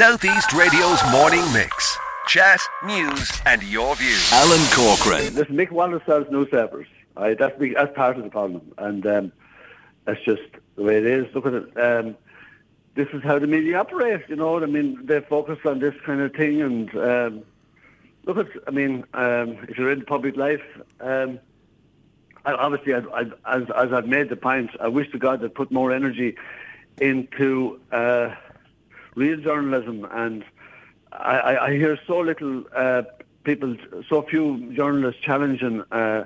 Southeast Radio's morning mix. Chat, news, and your views. Alan Corcoran. Listen, Mick Wallace sells newspapers. Right? That's, big, that's part of the problem. And um, that's just the way it is. Look at it. Um, this is how the media operates, you know. I mean, they focus on this kind of thing. And um, look at, I mean, um, if you're in public life, um, I, obviously, I, I, as, as I've made the point, I wish to God they'd put more energy into uh, real journalism. And I, I, I hear so little uh, people, so few journalists challenging uh,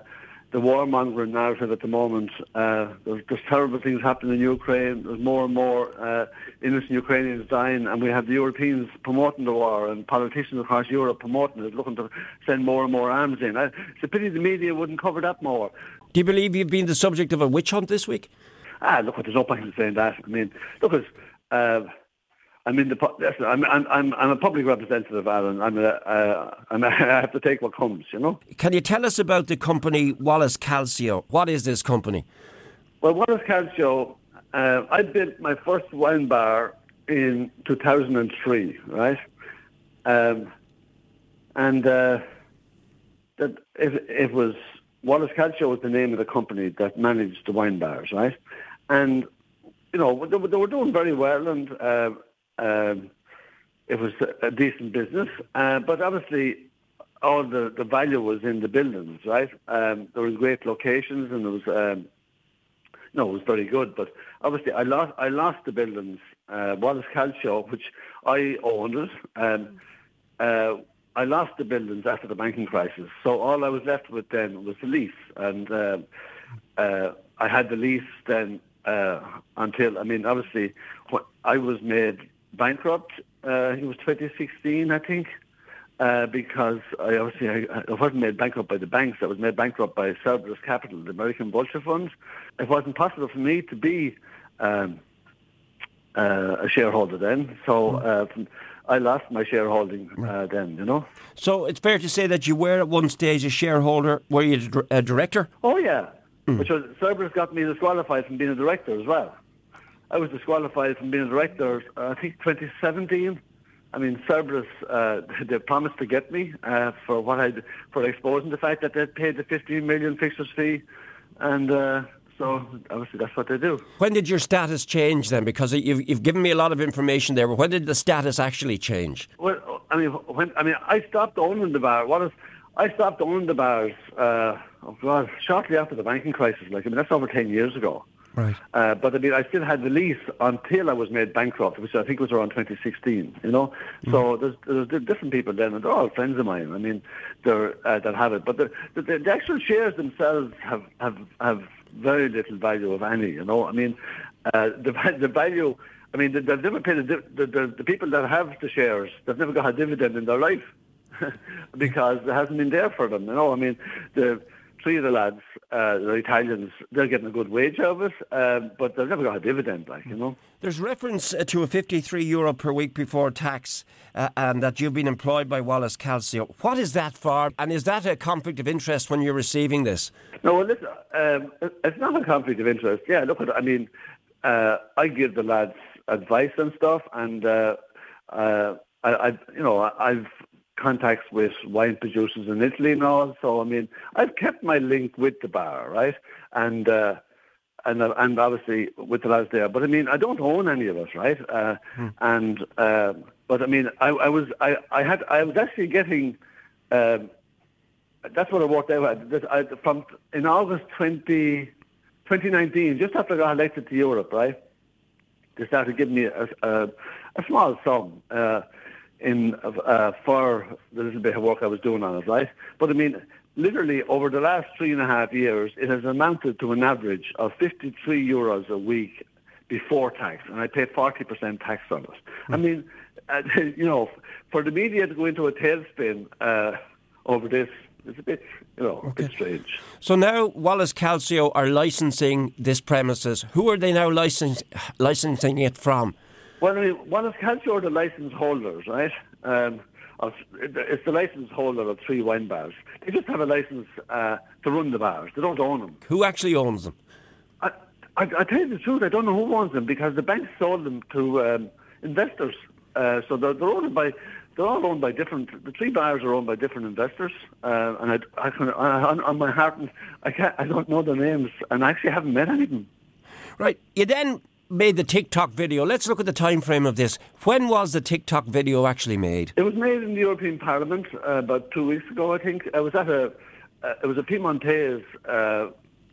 the warmongering narrative at the moment. Uh, there's, there's terrible things happening in Ukraine. There's more and more uh, innocent Ukrainians dying, and we have the Europeans promoting the war and politicians across Europe promoting it, looking to send more and more arms in. I, it's a pity the media wouldn't cover that more. Do you believe you've been the subject of a witch hunt this week? Ah, look, there's no point in saying that. I mean, look, at, uh, I'm in the. I'm, I'm, I'm, I'm a public representative, Alan. I'm a, uh, I'm a, I have to take what comes, you know. Can you tell us about the company Wallace Calcio? What is this company? Well, Wallace Calcio, uh, I built my first wine bar in 2003, right? Um, and uh, that it, it was Wallace Calcio was the name of the company that managed the wine bars, right? And you know they, were- they were doing very well, and uh, um, it was a, decent business. Uh, but obviously, all the, the value was in the buildings, right? Um, there was great locations, and there was um, no, it was very good. But obviously, I lost I lost the buildings. Uh, Wallace Calcio, which I owned it. Um, uh, I lost the buildings after the banking crisis, so all I was left with then was the lease, and uh, uh, I had the lease then uh, until I mean, obviously, wh- I was made bankrupt. Uh, it was 2016, I think, uh, because I obviously I, I wasn't made bankrupt by the banks. I was made bankrupt by Cerberus Capital, the American vulture funds. It wasn't possible for me to be um, uh, a shareholder then, so uh, from- I lost my shareholding uh, then. You know. So it's fair to say that you were at one stage a shareholder. Were you a dir- a director? Oh yeah, which was Cerberus got me disqualified from being a director as well. I was disqualified from being a director. Uh, I think 2017. I mean, Cerberus uh, they promised to get me uh, for what I for exposing the fact that they'd paid the 15 million fixers fee, and uh, so obviously that's what they do. When did your status change then? Because you've, you've given me a lot of information there, but when did the status actually change? Well, I mean, when I mean, I stopped owning the bar. What is? I stopped owning the bars. Uh, oh God, shortly after the banking crisis. Like I mean, that's over ten years ago. Right. Uh, but I mean, I still had the lease until I was made bankrupt, which I think was around 2016. You know, so there's, there's di- different people then, and they're all friends of mine. I mean, they're uh, that have it, but the, the the actual shares themselves have have have very little value of any. You know, I mean, uh, the the value. I mean, they- they've never paid a div- the, the the people that have the shares. They've never got a dividend in their life because it hasn't been there for them. You know, I mean, the three of the lads, uh, the Italians, they're getting a good wage out of it, um, but they've never got a dividend, like you know. There's reference uh, to a 53 euro per week before tax uh, and that you've been employed by Wallace Calcio. What is that for? And is that a conflict of interest when you're receiving this? No, well, listen, um, it's not a conflict of interest. Yeah, look at I mean, uh, I give the lads advice and stuff, and uh, uh, I, I, you know, I've contacts with wine producers in Italy and all. So I mean, I've kept my link with the bar, right? And uh, and uh, and obviously with the lads there. But I mean, I don't own any of it, right? Uh, And uh, but I mean, I, I was I, I had I was actually getting. Um, that's what I worked out. That I, from in August 20, 2019, just after I got elected to Europe, right? They started giving me a, a, a small sum uh, in uh, for the little bit of work I was doing on it, right? But I mean, literally over the last three and a half years, it has amounted to an average of 53 euros a week before tax, and I paid 40% tax on it. I mean, uh, you know, for the media to go into a tailspin uh, over this is a bit, you know, a bit strange. So now Wallace Calcio are licensing this premises. Who are they now licensing it from? Well, I mean, Wallace Calcio are the license holders, right? Um, of, it's the license holder of three wine bars. They just have a license uh, to run the bars. They don't own them. Who actually owns them? I, I, I tell you the truth, I don't know who owns them because the banks sold them to um, investors. Uh, so they're, they're owned by they're all owned by different. The three bars are owned by different investors, uh, and I, I can, I, on, on my heart, I can't, I don't know their names, and I actually haven't met any of them. Right. You then made the TikTok video. Let's look at the time frame of this. When was the TikTok video actually made? It was made in the European Parliament uh, about two weeks ago, I think. I was at a uh, it was a Piemontese uh,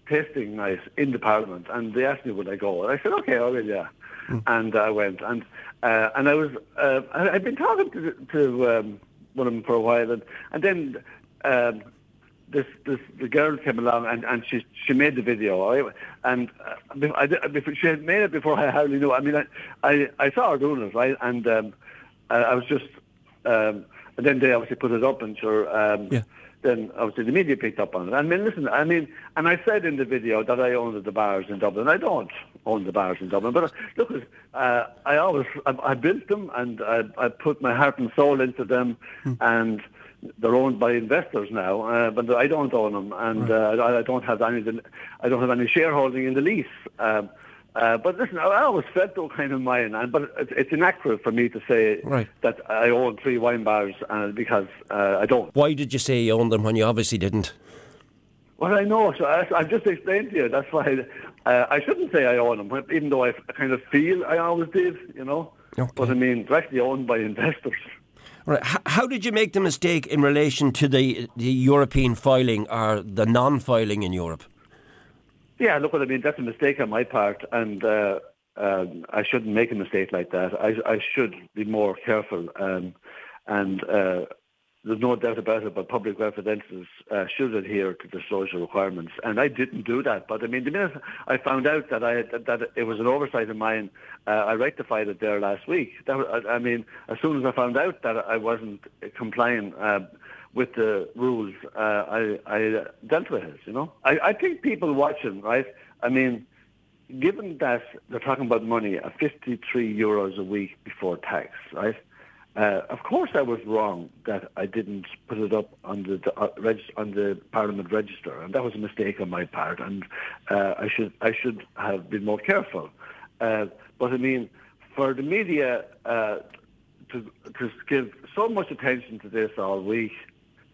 tasting night in the Parliament, and they asked me would I go, and I said okay, I will, yeah, mm. and I went, and uh, and I was uh, I, had been talking to to um, one of them for a while, and and then. Um, this this the girl came along and, and she she made the video and uh, I, I, she had made it before I hardly knew. I mean I I, I saw her doing it right and um, I, I was just um, and then they obviously put it up and sure um, yeah then obviously the media picked up on it. I mean, listen, I mean, and I said in the video that I owned the bars in Dublin. I don't own the bars in Dublin, but uh, look, uh, I always I, I, built them and I, I, put my heart and soul into them, hmm. and they're owned by investors now. Uh, but I don't own them, and right. Uh, I, I, don't have any. I don't have any shareholding in the lease. Um, uh, but listen, I always felt those kind of mine, and but it's, it's inaccurate for me to say right. that I own three wine bars uh, because uh, I don't. Why did you say you owned them when you obviously didn't? Well, I know. So I, have just explained to you. That's why uh, I shouldn't say I own them, even though I kind of feel I always did. You know, okay. but I mean, they're actually owned by investors. Right. How did you make the mistake in relation to the the European filing or the non-filing in Europe? Yeah, look what I mean. That's a mistake on my part, and uh, um, I shouldn't make a mistake like that. I, I should be more careful, um, and uh, there's no doubt about it. But public representatives uh, should adhere to disclosure requirements, and I didn't do that. But I mean, the minute I found out that I that, it was an oversight of mine, uh, I rectified it there last week. That, I, I, mean, as soon as I found out that I wasn't complying uh, with the rules, uh, I, I dealt with it, you know. I, I think people watching, right, I mean, given that they're talking about money at 53 euros a week before tax, right, uh, of course I was wrong that I didn't put it up on the, uh, reg- on the Parliament register, and that was a mistake on my part, and uh, I should I should have been more careful. Uh, but I mean, for the media uh, to to give so much attention to this all week,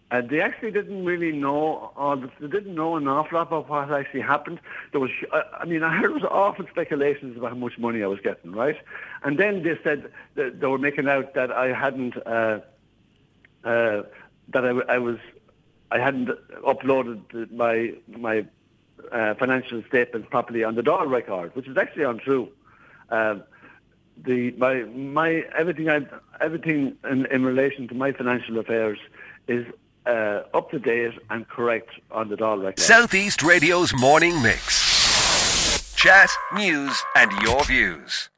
and they actually didn't really know, or they didn't know an awful lot about what actually happened. There was, I mean, I heard was awful speculations about how much money I was getting, right? And then they said they were making out that I hadn't, uh, uh, that I, I, was, I hadn't uploaded my my uh, financial statements properly on the Dáil record, which is actually untrue. Um, the my my everything I everything in, in relation to my financial affairs is uh, up to date and correct on the Dáil record. Southeast Radio's morning mix. Chat, news, and your views.